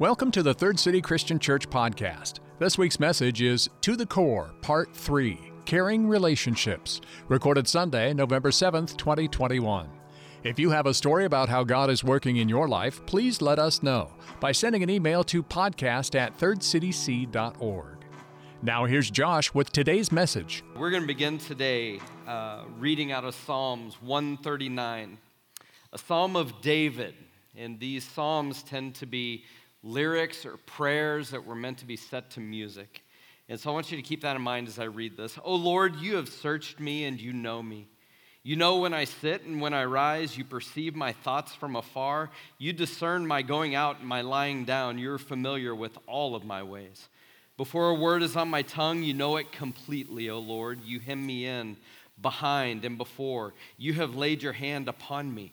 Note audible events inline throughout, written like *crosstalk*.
Welcome to the Third City Christian Church podcast. This week's message is To the Core, Part 3 Caring Relationships, recorded Sunday, November 7th, 2021. If you have a story about how God is working in your life, please let us know by sending an email to podcast at thirdcityc.org. Now, here's Josh with today's message. We're going to begin today uh, reading out of Psalms 139, a psalm of David. And these psalms tend to be lyrics or prayers that were meant to be set to music. And so I want you to keep that in mind as I read this. Oh Lord, you have searched me and you know me. You know when I sit and when I rise, you perceive my thoughts from afar. You discern my going out and my lying down. You're familiar with all of my ways. Before a word is on my tongue, you know it completely, O Lord. You hem me in behind and before. You have laid your hand upon me.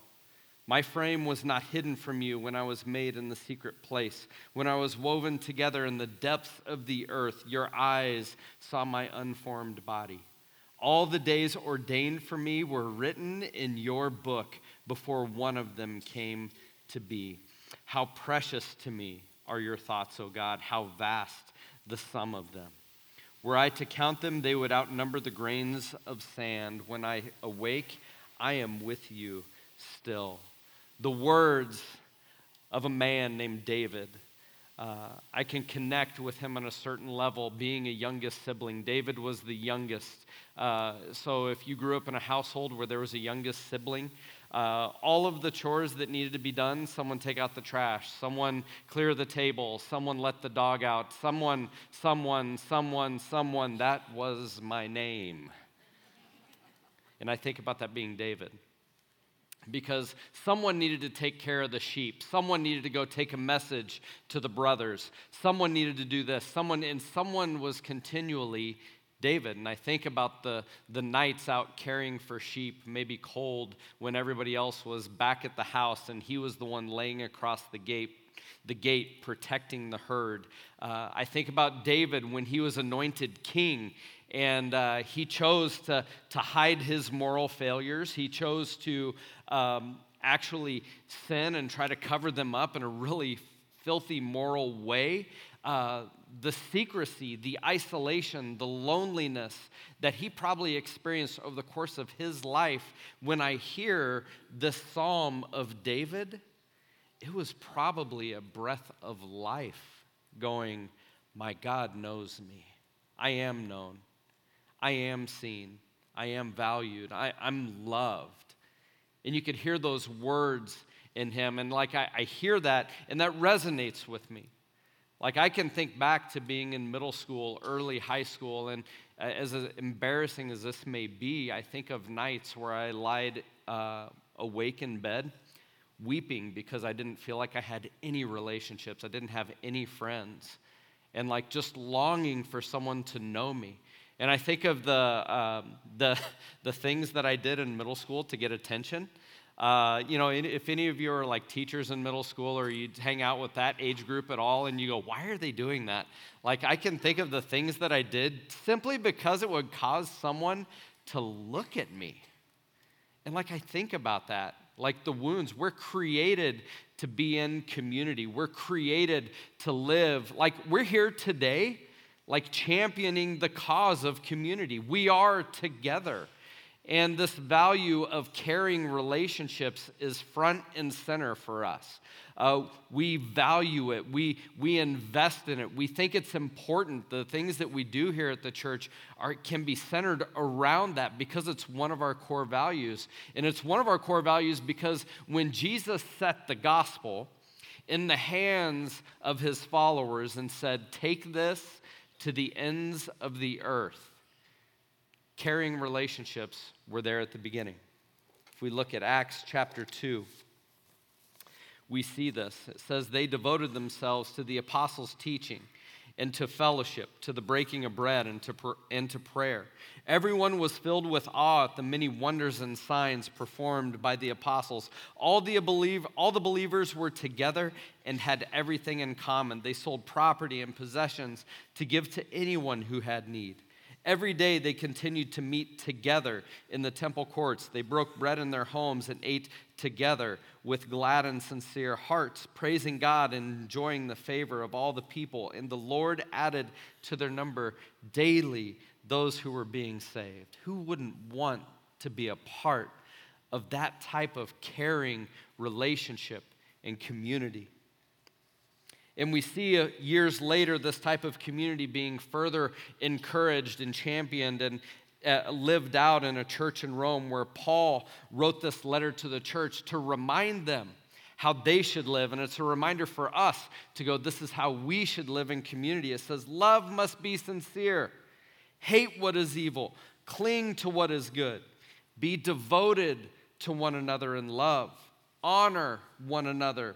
My frame was not hidden from you when I was made in the secret place. When I was woven together in the depths of the earth, your eyes saw my unformed body. All the days ordained for me were written in your book before one of them came to be. How precious to me are your thoughts, O God, how vast the sum of them. Were I to count them, they would outnumber the grains of sand. When I awake, I am with you still the words of a man named David. Uh, I can connect with him on a certain level, being a youngest sibling. David was the youngest. Uh, so if you grew up in a household where there was a youngest sibling, uh, all of the chores that needed to be done someone take out the trash, someone clear the table, someone let the dog out, someone, someone, someone, someone that was my name. And I think about that being David because someone needed to take care of the sheep. Someone needed to go take a message to the brothers. Someone needed to do this. Someone and someone was continually David. And I think about the, the nights out caring for sheep, maybe cold when everybody else was back at the house and he was the one laying across the gate the gate protecting the herd. Uh, I think about David when he was anointed king and uh, he chose to, to hide his moral failures. He chose to um, actually sin and try to cover them up in a really filthy moral way. Uh, the secrecy, the isolation, the loneliness that he probably experienced over the course of his life, when I hear this psalm of David, it was probably a breath of life going, My God knows me. I am known. I am seen. I am valued. I, am loved. And you could hear those words in him. And like I, I hear that, and that resonates with me. Like I can think back to being in middle school, early high school, and uh, as embarrassing as this may be, I think of nights where I lied uh, awake in bed, weeping because I didn't feel like I had any relationships, I didn't have any friends, and like just longing for someone to know me. And I think of the, um, the, *laughs* the things that I did in middle school to get attention. Uh, you know, if any of you are like teachers in middle school or you hang out with that age group at all and you go, why are they doing that? Like, I can think of the things that I did simply because it would cause someone to look at me. And like, I think about that, like the wounds, we're created to be in community, we're created to live. Like, we're here today like championing the cause of community. We are together. And this value of caring relationships is front and center for us. Uh, we value it, we, we invest in it, we think it's important. The things that we do here at the church are, can be centered around that because it's one of our core values. And it's one of our core values because when Jesus set the gospel in the hands of his followers and said, Take this to the ends of the earth caring relationships were there at the beginning. If we look at Acts chapter 2, we see this. It says, They devoted themselves to the apostles' teaching and to fellowship, to the breaking of bread, and to, pr- and to prayer. Everyone was filled with awe at the many wonders and signs performed by the apostles. All the, believe, all the believers were together and had everything in common. They sold property and possessions to give to anyone who had need. Every day they continued to meet together in the temple courts. They broke bread in their homes and ate together with glad and sincere hearts, praising God and enjoying the favor of all the people. And the Lord added to their number daily those who were being saved. Who wouldn't want to be a part of that type of caring relationship and community? And we see uh, years later this type of community being further encouraged and championed and uh, lived out in a church in Rome where Paul wrote this letter to the church to remind them how they should live. And it's a reminder for us to go, this is how we should live in community. It says, Love must be sincere, hate what is evil, cling to what is good, be devoted to one another in love, honor one another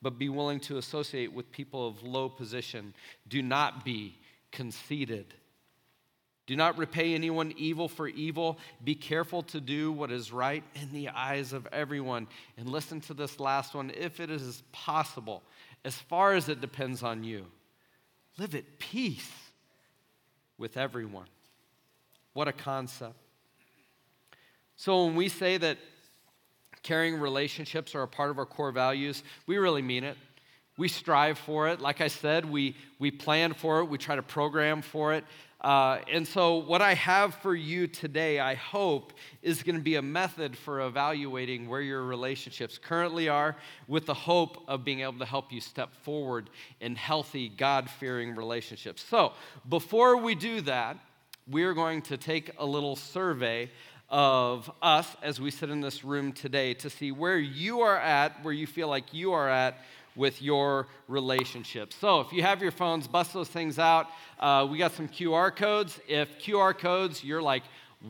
but be willing to associate with people of low position. Do not be conceited. Do not repay anyone evil for evil. Be careful to do what is right in the eyes of everyone. And listen to this last one if it is possible, as far as it depends on you, live at peace with everyone. What a concept. So when we say that caring relationships are a part of our core values, we really mean it. We strive for it. Like I said, we, we plan for it, we try to program for it. Uh, and so, what I have for you today, I hope, is going to be a method for evaluating where your relationships currently are, with the hope of being able to help you step forward in healthy, God fearing relationships. So, before we do that, we're going to take a little survey of us as we sit in this room today to see where you are at, where you feel like you are at with your relationship. So if you have your phones, bust those things out. Uh, we got some QR codes. If QR codes, you're like,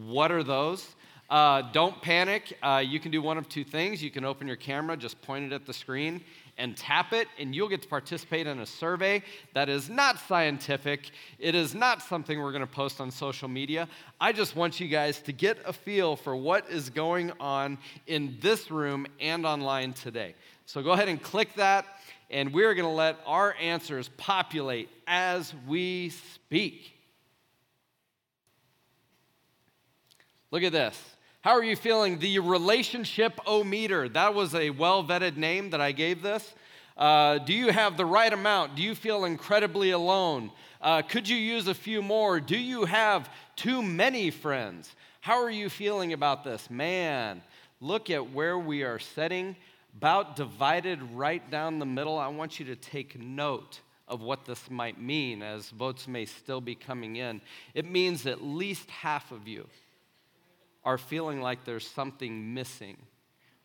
what are those? Uh, don't panic. Uh, you can do one of two things. You can open your camera, just point it at the screen, and tap it, and you'll get to participate in a survey that is not scientific. It is not something we're going to post on social media. I just want you guys to get a feel for what is going on in this room and online today. So go ahead and click that, and we're going to let our answers populate as we speak. Look at this. How are you feeling? The relationship o meter. That was a well vetted name that I gave this. Uh, do you have the right amount? Do you feel incredibly alone? Uh, could you use a few more? Do you have too many friends? How are you feeling about this? Man, look at where we are setting, about divided right down the middle. I want you to take note of what this might mean as votes may still be coming in. It means at least half of you are feeling like there's something missing,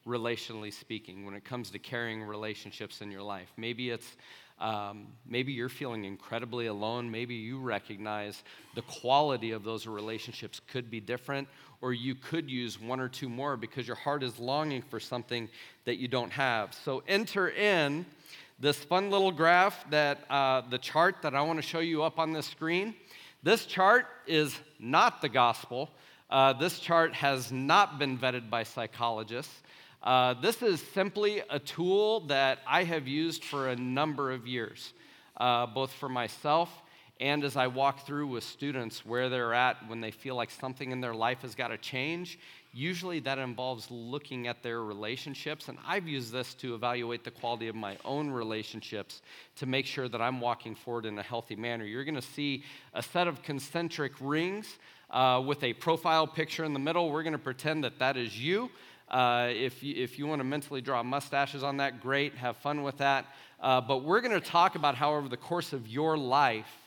relationally speaking, when it comes to carrying relationships in your life. Maybe it's um, maybe you're feeling incredibly alone. Maybe you recognize the quality of those relationships could be different, or you could use one or two more because your heart is longing for something that you don't have. So enter in this fun little graph that uh, the chart that I want to show you up on the screen. This chart is not the gospel. Uh, this chart has not been vetted by psychologists. Uh, this is simply a tool that I have used for a number of years, uh, both for myself and as I walk through with students where they're at when they feel like something in their life has got to change. Usually that involves looking at their relationships, and I've used this to evaluate the quality of my own relationships to make sure that I'm walking forward in a healthy manner. You're going to see a set of concentric rings uh, with a profile picture in the middle. We're going to pretend that that is you. Uh, if, you, if you want to mentally draw mustaches on that, great, have fun with that. Uh, but we're going to talk about how, over the course of your life,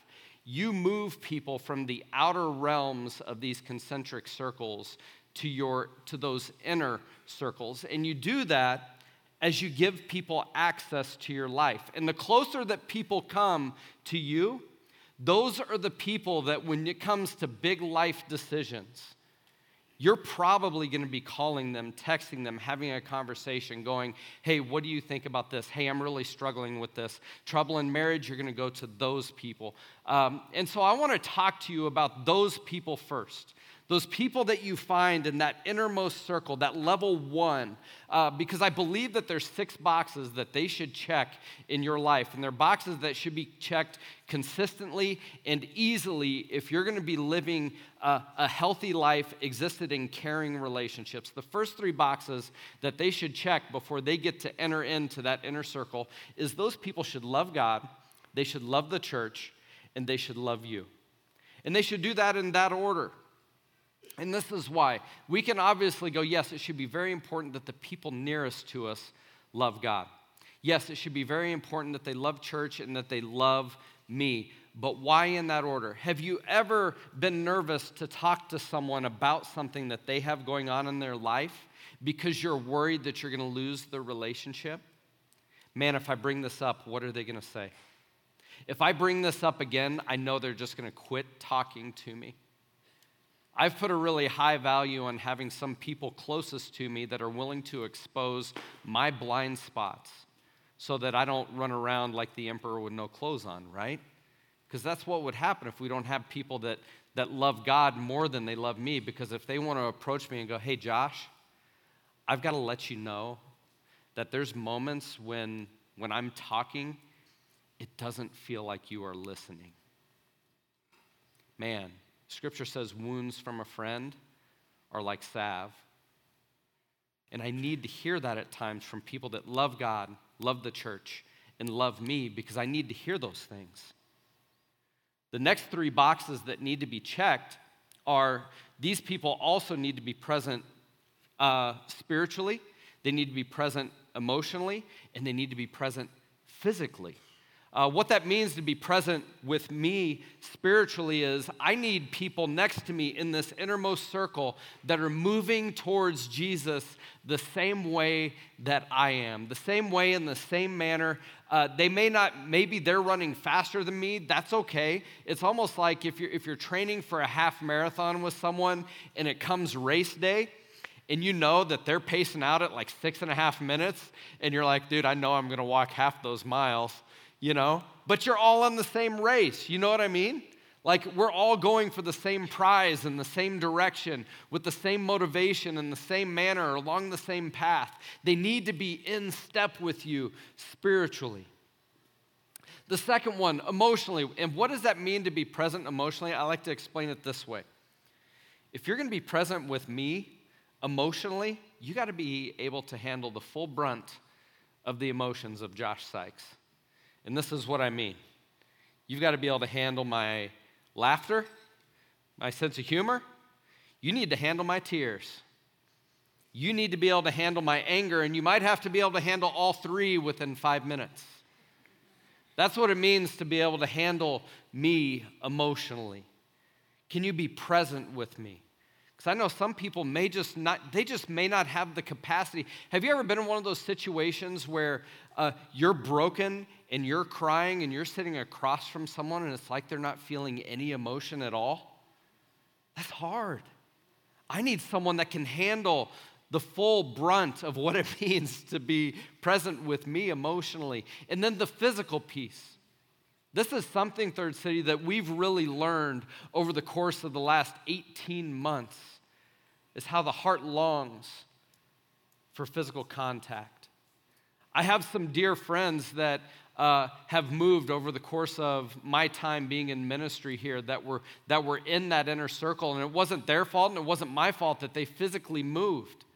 you move people from the outer realms of these concentric circles to, your, to those inner circles. And you do that as you give people access to your life. And the closer that people come to you, those are the people that when it comes to big life decisions, you're probably going to be calling them, texting them, having a conversation, going, Hey, what do you think about this? Hey, I'm really struggling with this. Trouble in marriage, you're going to go to those people. Um, and so I want to talk to you about those people first. Those people that you find in that innermost circle, that level one, uh, because I believe that there's six boxes that they should check in your life, and they're boxes that should be checked consistently and easily if you're going to be living a, a healthy life, existed in caring relationships. The first three boxes that they should check before they get to enter into that inner circle is those people should love God, they should love the church, and they should love you. And they should do that in that order. And this is why. We can obviously go, yes, it should be very important that the people nearest to us love God. Yes, it should be very important that they love church and that they love me. But why in that order? Have you ever been nervous to talk to someone about something that they have going on in their life because you're worried that you're going to lose the relationship? Man, if I bring this up, what are they going to say? If I bring this up again, I know they're just going to quit talking to me. I've put a really high value on having some people closest to me that are willing to expose my blind spots so that I don't run around like the emperor with no clothes on, right? Because that's what would happen if we don't have people that, that love God more than they love me. Because if they want to approach me and go, hey, Josh, I've got to let you know that there's moments when, when I'm talking, it doesn't feel like you are listening. Man, Scripture says wounds from a friend are like salve. And I need to hear that at times from people that love God, love the church, and love me because I need to hear those things. The next three boxes that need to be checked are these people also need to be present uh, spiritually, they need to be present emotionally, and they need to be present physically. Uh, what that means to be present with me spiritually is I need people next to me in this innermost circle that are moving towards Jesus the same way that I am, the same way in the same manner. Uh, they may not, maybe they're running faster than me. That's okay. It's almost like if you're, if you're training for a half marathon with someone and it comes race day, and you know that they're pacing out at like six and a half minutes, and you're like, dude, I know I'm gonna walk half those miles you know? But you're all in the same race, you know what I mean? Like we're all going for the same prize in the same direction, with the same motivation in the same manner, along the same path. They need to be in step with you spiritually. The second one, emotionally. And what does that mean to be present emotionally? I like to explain it this way. If you're going to be present with me emotionally, you got to be able to handle the full brunt of the emotions of Josh Sykes. And this is what I mean you've got to be able to handle my laughter, my sense of humor. You need to handle my tears. You need to be able to handle my anger, and you might have to be able to handle all three within five minutes. That's what it means to be able to handle me emotionally. Can you be present with me? Because I know some people may just not, they just may not have the capacity. Have you ever been in one of those situations where uh, you're broken and you're crying and you're sitting across from someone and it's like they're not feeling any emotion at all? That's hard. I need someone that can handle the full brunt of what it *laughs* means to be present with me emotionally. And then the physical piece. This is something, Third City, that we've really learned over the course of the last 18 months. is how the heart longs for physical contact. I have some dear friends that uh, have moved over the course of my time being in ministry here that were, that were in that inner circle. And it wasn't their fault and it wasn't my fault that they physically moved.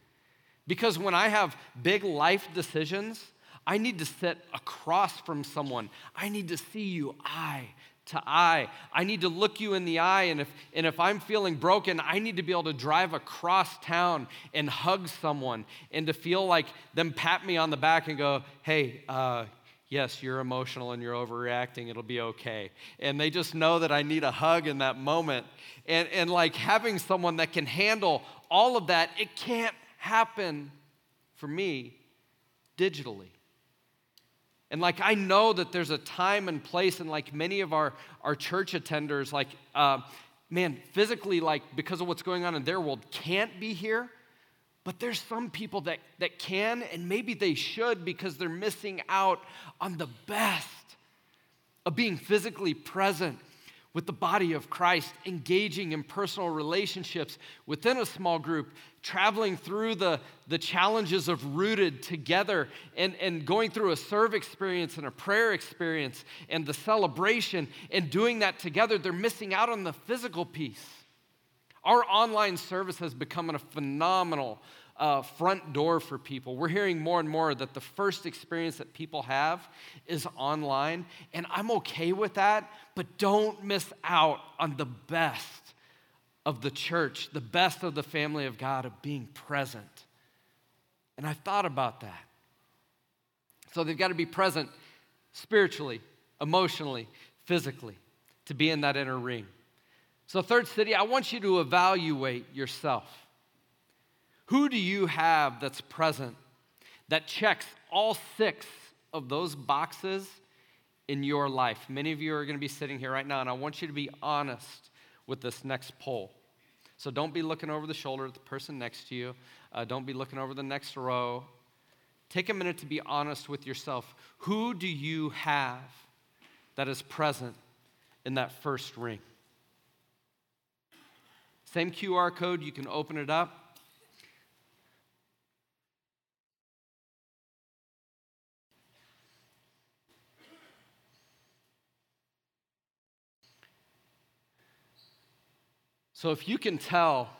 Because when I have big life decisions, I need to sit across from someone. I need to see you eye to eye. I need to look you in the eye. And if, and if I'm feeling broken, I need to be able to drive across town and hug someone and to feel like them pat me on the back and go, hey, uh, yes, you're emotional and you're overreacting. It'll be okay. And they just know that I need a hug in that moment. And, and like having someone that can handle all of that, it can't happen for me digitally. And like I know that there's a time and place, and like many of our, our church attenders, like, uh, man, physically, like because of what's going on in their world, can't be here. But there's some people that, that can, and maybe they should because they're missing out on the best of being physically present with the body of Christ, engaging in personal relationships within a small group, traveling through the, the challenges of rooted together, and, and going through a serve experience and a prayer experience and the celebration, and doing that together, they're missing out on the physical piece. Our online service has become a phenomenal uh, front door for people. We're hearing more and more that the first experience that people have is online, and I'm okay with that, but don't miss out on the best of the church, the best of the family of God, of being present. And I've thought about that. So they've got to be present spiritually, emotionally, physically to be in that inner ring. So, third city, I want you to evaluate yourself. Who do you have that's present that checks all six of those boxes in your life? Many of you are going to be sitting here right now, and I want you to be honest with this next poll. So, don't be looking over the shoulder at the person next to you, uh, don't be looking over the next row. Take a minute to be honest with yourself. Who do you have that is present in that first ring? Same QR code, you can open it up. So, if you can tell,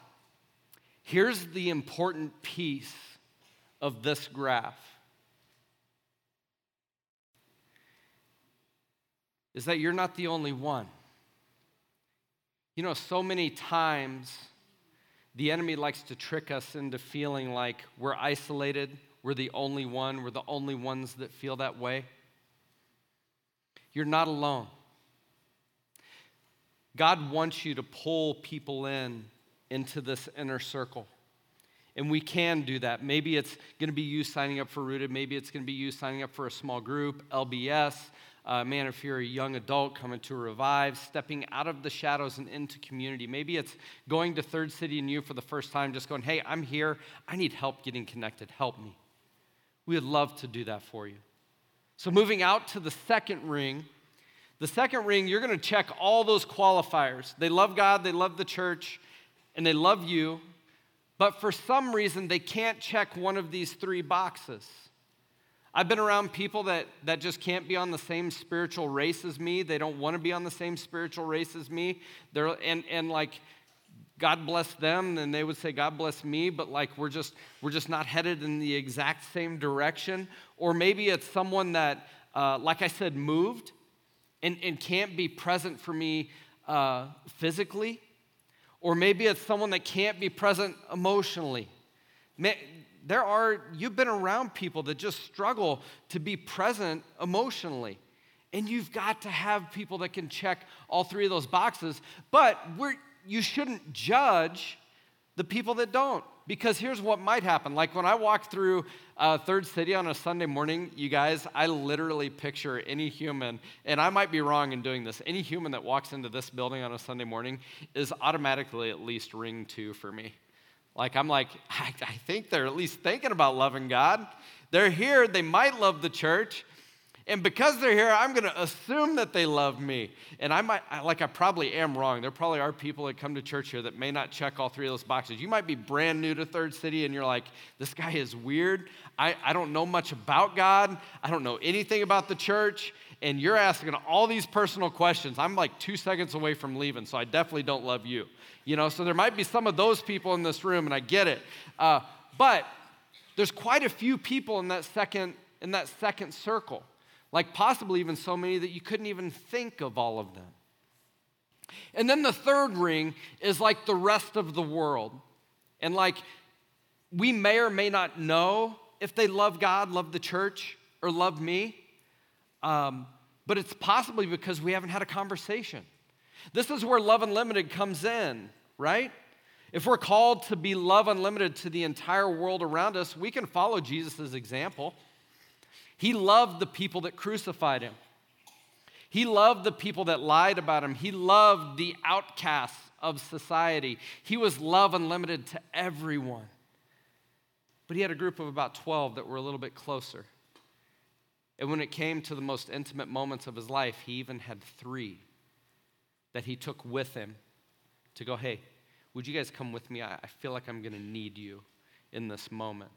here's the important piece of this graph is that you're not the only one. You know, so many times the enemy likes to trick us into feeling like we're isolated, we're the only one, we're the only ones that feel that way. You're not alone. God wants you to pull people in into this inner circle. And we can do that. Maybe it's going to be you signing up for Rooted. Maybe it's going to be you signing up for a small group, LBS. Uh, man, if you're a young adult coming to revive, stepping out of the shadows and into community. Maybe it's going to Third City and you for the first time, just going, hey, I'm here. I need help getting connected. Help me. We would love to do that for you. So, moving out to the second ring, the second ring, you're going to check all those qualifiers. They love God, they love the church, and they love you, but for some reason, they can't check one of these three boxes. I've been around people that, that just can't be on the same spiritual race as me. They don't want to be on the same spiritual race as me. They're, and, and like, God bless them, and they would say, God bless me, but like we're just, we're just not headed in the exact same direction. Or maybe it's someone that, uh, like I said, moved and, and can't be present for me uh, physically. Or maybe it's someone that can't be present emotionally there are, you've been around people that just struggle to be present emotionally. And you've got to have people that can check all three of those boxes. But you shouldn't judge the people that don't. Because here's what might happen. Like when I walk through uh, Third City on a Sunday morning, you guys, I literally picture any human, and I might be wrong in doing this, any human that walks into this building on a Sunday morning is automatically at least ring two for me. Like, I'm like, I, I think they're at least thinking about loving God. They're here, they might love the church. And because they're here, I'm going to assume that they love me. And I might, like, I probably am wrong. There probably are people that come to church here that may not check all three of those boxes. You might be brand new to Third City and you're like, this guy is weird. I, I don't know much about God. I don't know anything about the church. And you're asking all these personal questions. I'm like two seconds away from leaving, so I definitely don't love you. You know, so there might be some of those people in this room, and I get it. Uh, but there's quite a few people in that second in that second circle like possibly even so many that you couldn't even think of all of them. And then the third ring is like the rest of the world. And like we may or may not know if they love God, love the church, or love me, um, but it's possibly because we haven't had a conversation. This is where Love Unlimited comes in, right? If we're called to be love unlimited to the entire world around us, we can follow Jesus' example. He loved the people that crucified him. He loved the people that lied about him. He loved the outcasts of society. He was love unlimited to everyone. But he had a group of about 12 that were a little bit closer. And when it came to the most intimate moments of his life, he even had three that he took with him to go, hey, would you guys come with me? I feel like I'm going to need you in this moment.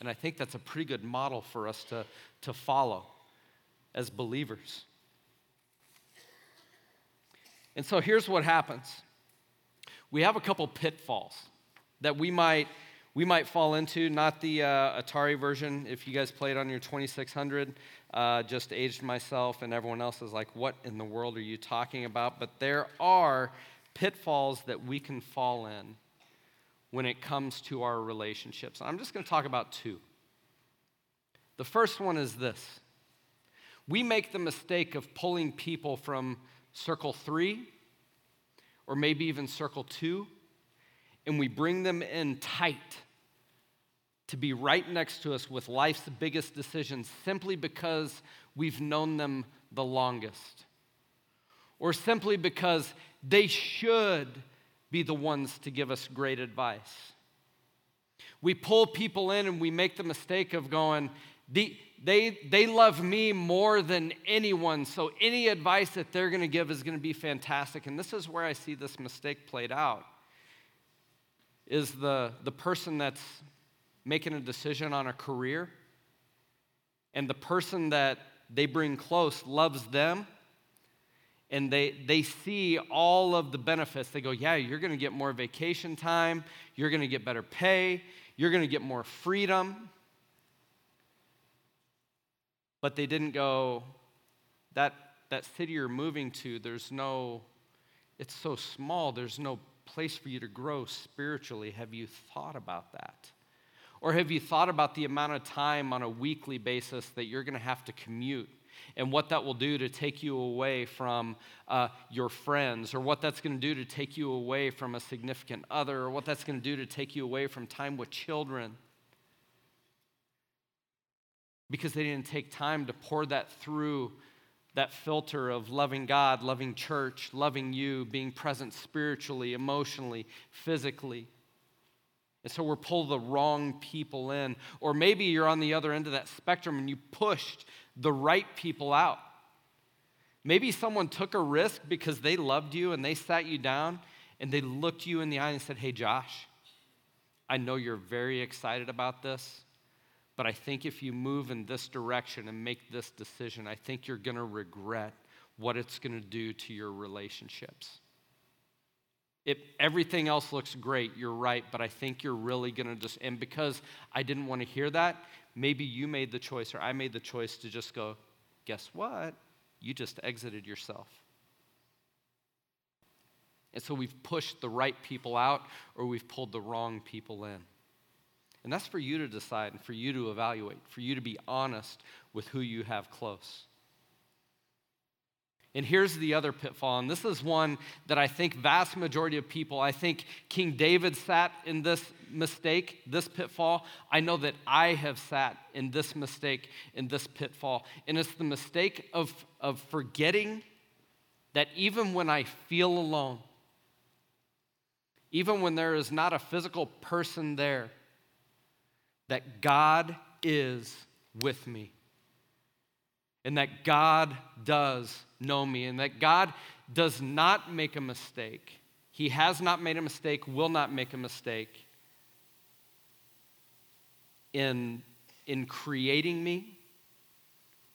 And I think that's a pretty good model for us to, to follow as believers. And so here's what happens. We have a couple pitfalls that we might we might fall into not the uh, atari version. If you guys played on your 2600 uh, just aged myself and everyone else is like what in the world are you talking about? But there are pitfalls that we can fall in when it comes to our relationships. I'm just going to talk about two. The first one is this we make the mistake of pulling people from circle three or maybe even circle two, and we bring them in tight to be right next to us with life's biggest decisions simply because we've known them the longest, or simply because they should be the ones to give us great advice. We pull people in and we make the mistake of going, the, they, they love me more than anyone, so any advice that they're going to give is going to be fantastic. And this is where I see this mistake played out. Is the, the person that's making a decision on a career and the person that they bring close loves them and they, they see all of the benefits. They go, Yeah, you're going to get more vacation time, you're going to get better pay, you're going to get more freedom. But they didn't go, that, that city you're moving to, there's no, it's so small, there's no place for you to grow spiritually. Have you thought about that? Or have you thought about the amount of time on a weekly basis that you're going to have to commute and what that will do to take you away from uh, your friends, or what that's going to do to take you away from a significant other, or what that's going to do to take you away from time with children. Because they didn't take time to pour that through that filter of loving God, loving church, loving you, being present spiritually, emotionally, physically. And so we're pulled the wrong people in. Or maybe you're on the other end of that spectrum and you pushed the right people out. Maybe someone took a risk because they loved you and they sat you down and they looked you in the eye and said, Hey, Josh, I know you're very excited about this, but I think if you move in this direction and make this decision, I think you're going to regret what it's going to do to your relationships. If everything else looks great, you're right, but I think you're really going to just, and because I didn't want to hear that, maybe you made the choice or I made the choice to just go, guess what? You just exited yourself. And so we've pushed the right people out or we've pulled the wrong people in. And that's for you to decide and for you to evaluate, for you to be honest with who you have close. And here's the other pitfall, and this is one that I think vast majority of people, I think King David sat in this mistake, this pitfall. I know that I have sat in this mistake, in this pitfall. And it's the mistake of, of forgetting that even when I feel alone, even when there is not a physical person there, that God is with me. And that God does know me, and that God does not make a mistake. He has not made a mistake, will not make a mistake in, in creating me,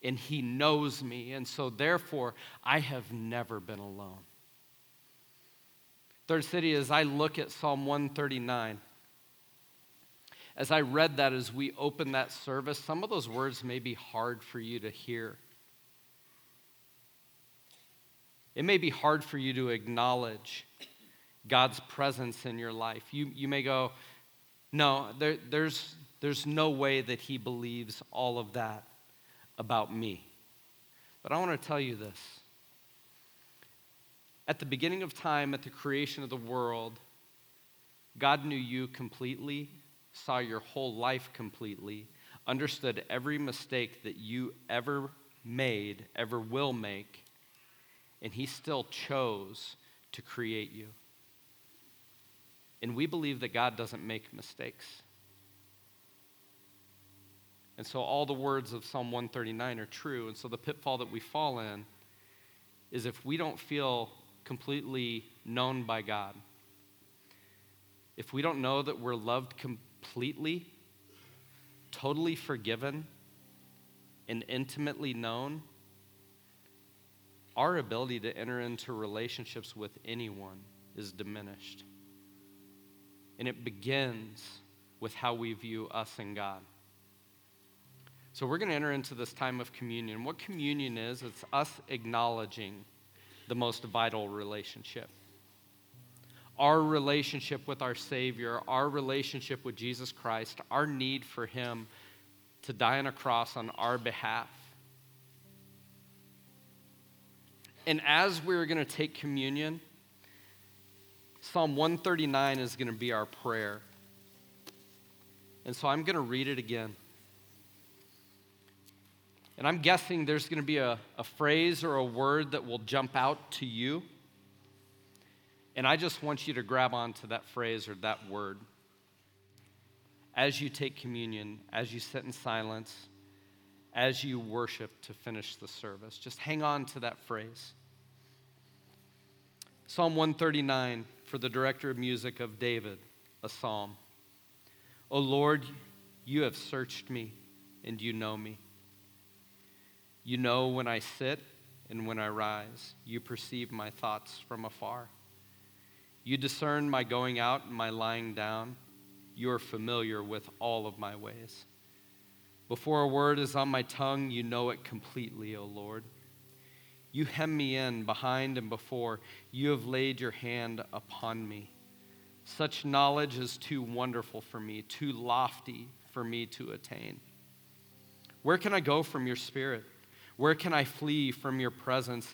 and He knows me, and so therefore I have never been alone. Third City, as I look at Psalm 139, as I read that as we open that service, some of those words may be hard for you to hear. It may be hard for you to acknowledge God's presence in your life. You, you may go, No, there, there's, there's no way that He believes all of that about me. But I want to tell you this. At the beginning of time, at the creation of the world, God knew you completely saw your whole life completely, understood every mistake that you ever made, ever will make, and He still chose to create you. And we believe that God doesn't make mistakes. And so all the words of Psalm 139 are true. And so the pitfall that we fall in is if we don't feel completely known by God, if we don't know that we're loved completely, completely, totally forgiven, and intimately known, our ability to enter into relationships with anyone is diminished. And it begins with how we view us and God. So we're going to enter into this time of communion. What communion is, it's us acknowledging the most vital relationship our relationship with our Savior, our relationship with Jesus Christ, our need for Him to die on a cross on our behalf. And as we're going to take communion, Psalm 139 is going to be our prayer. And so I'm going to read it again. And I'm guessing there's going to be a, a phrase or a word that will jump out to you. And I just want you to grab onto that phrase or that word as you take communion, as you sit in silence, as you worship to finish the service. Just hang on to that phrase. Psalm 139 for the director of music of David, a psalm. O Lord, you have searched me and you know me. You know when I sit and when I rise. You perceive my thoughts from afar. You discern my going out and my lying down. You are familiar with all of my ways. Before a word is on my tongue, you know it completely, O Lord. You hem me in behind and before. You have laid your hand upon me. Such knowledge is too wonderful for me, too lofty for me to attain. Where can I go from your spirit? Where can I flee from your presence?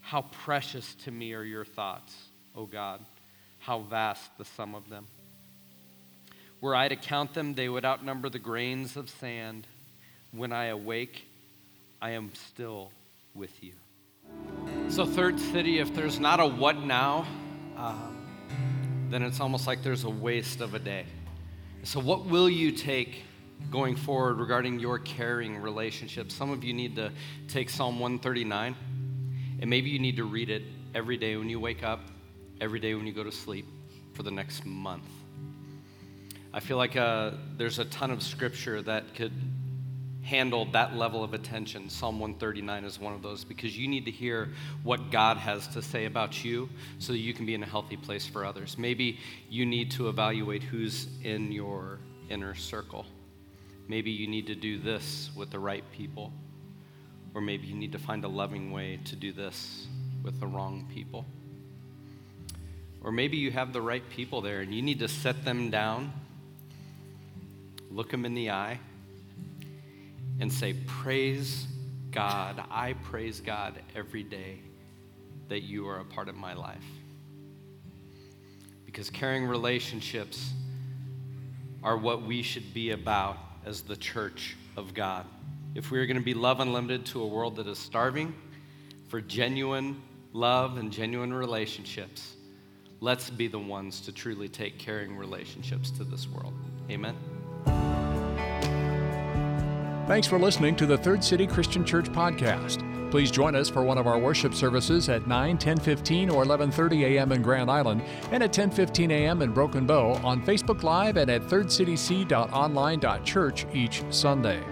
How precious to me are your thoughts, O God. How vast the sum of them. Were I to count them, they would outnumber the grains of sand. When I awake, I am still with you. So, third city, if there's not a what now, um, then it's almost like there's a waste of a day. So, what will you take going forward regarding your caring relationship? Some of you need to take Psalm 139 and maybe you need to read it every day when you wake up, every day when you go to sleep for the next month. I feel like uh, there's a ton of scripture that could handle that level of attention, Psalm 139 is one of those because you need to hear what God has to say about you so that you can be in a healthy place for others. Maybe you need to evaluate who's in your inner circle. Maybe you need to do this with the right people, or maybe you need to find a loving way to do this with the wrong people. Or maybe you have the right people there and you need to set them down, look them in the eye, and say, Praise God. I praise God every day that you are a part of my life. Because caring relationships are what we should be about as the church of God. If we are going to be love unlimited to a world that is starving for genuine love and genuine relationships, let's be the ones to truly take caring relationships to this world. Amen. Thanks for listening to the Third City Christian Church podcast. Please join us for one of our worship services at 9, 10:15 or 11:30 a.m. in Grand Island and at 10:15 a.m. in Broken Bow on Facebook Live and at thirdcityc.online.church each Sunday.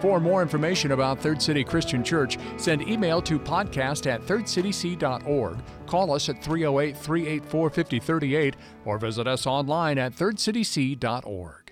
For more information about Third City Christian Church, send email to podcast at thirdcityc.org, call us at 308 384 5038, or visit us online at thirdcityc.org.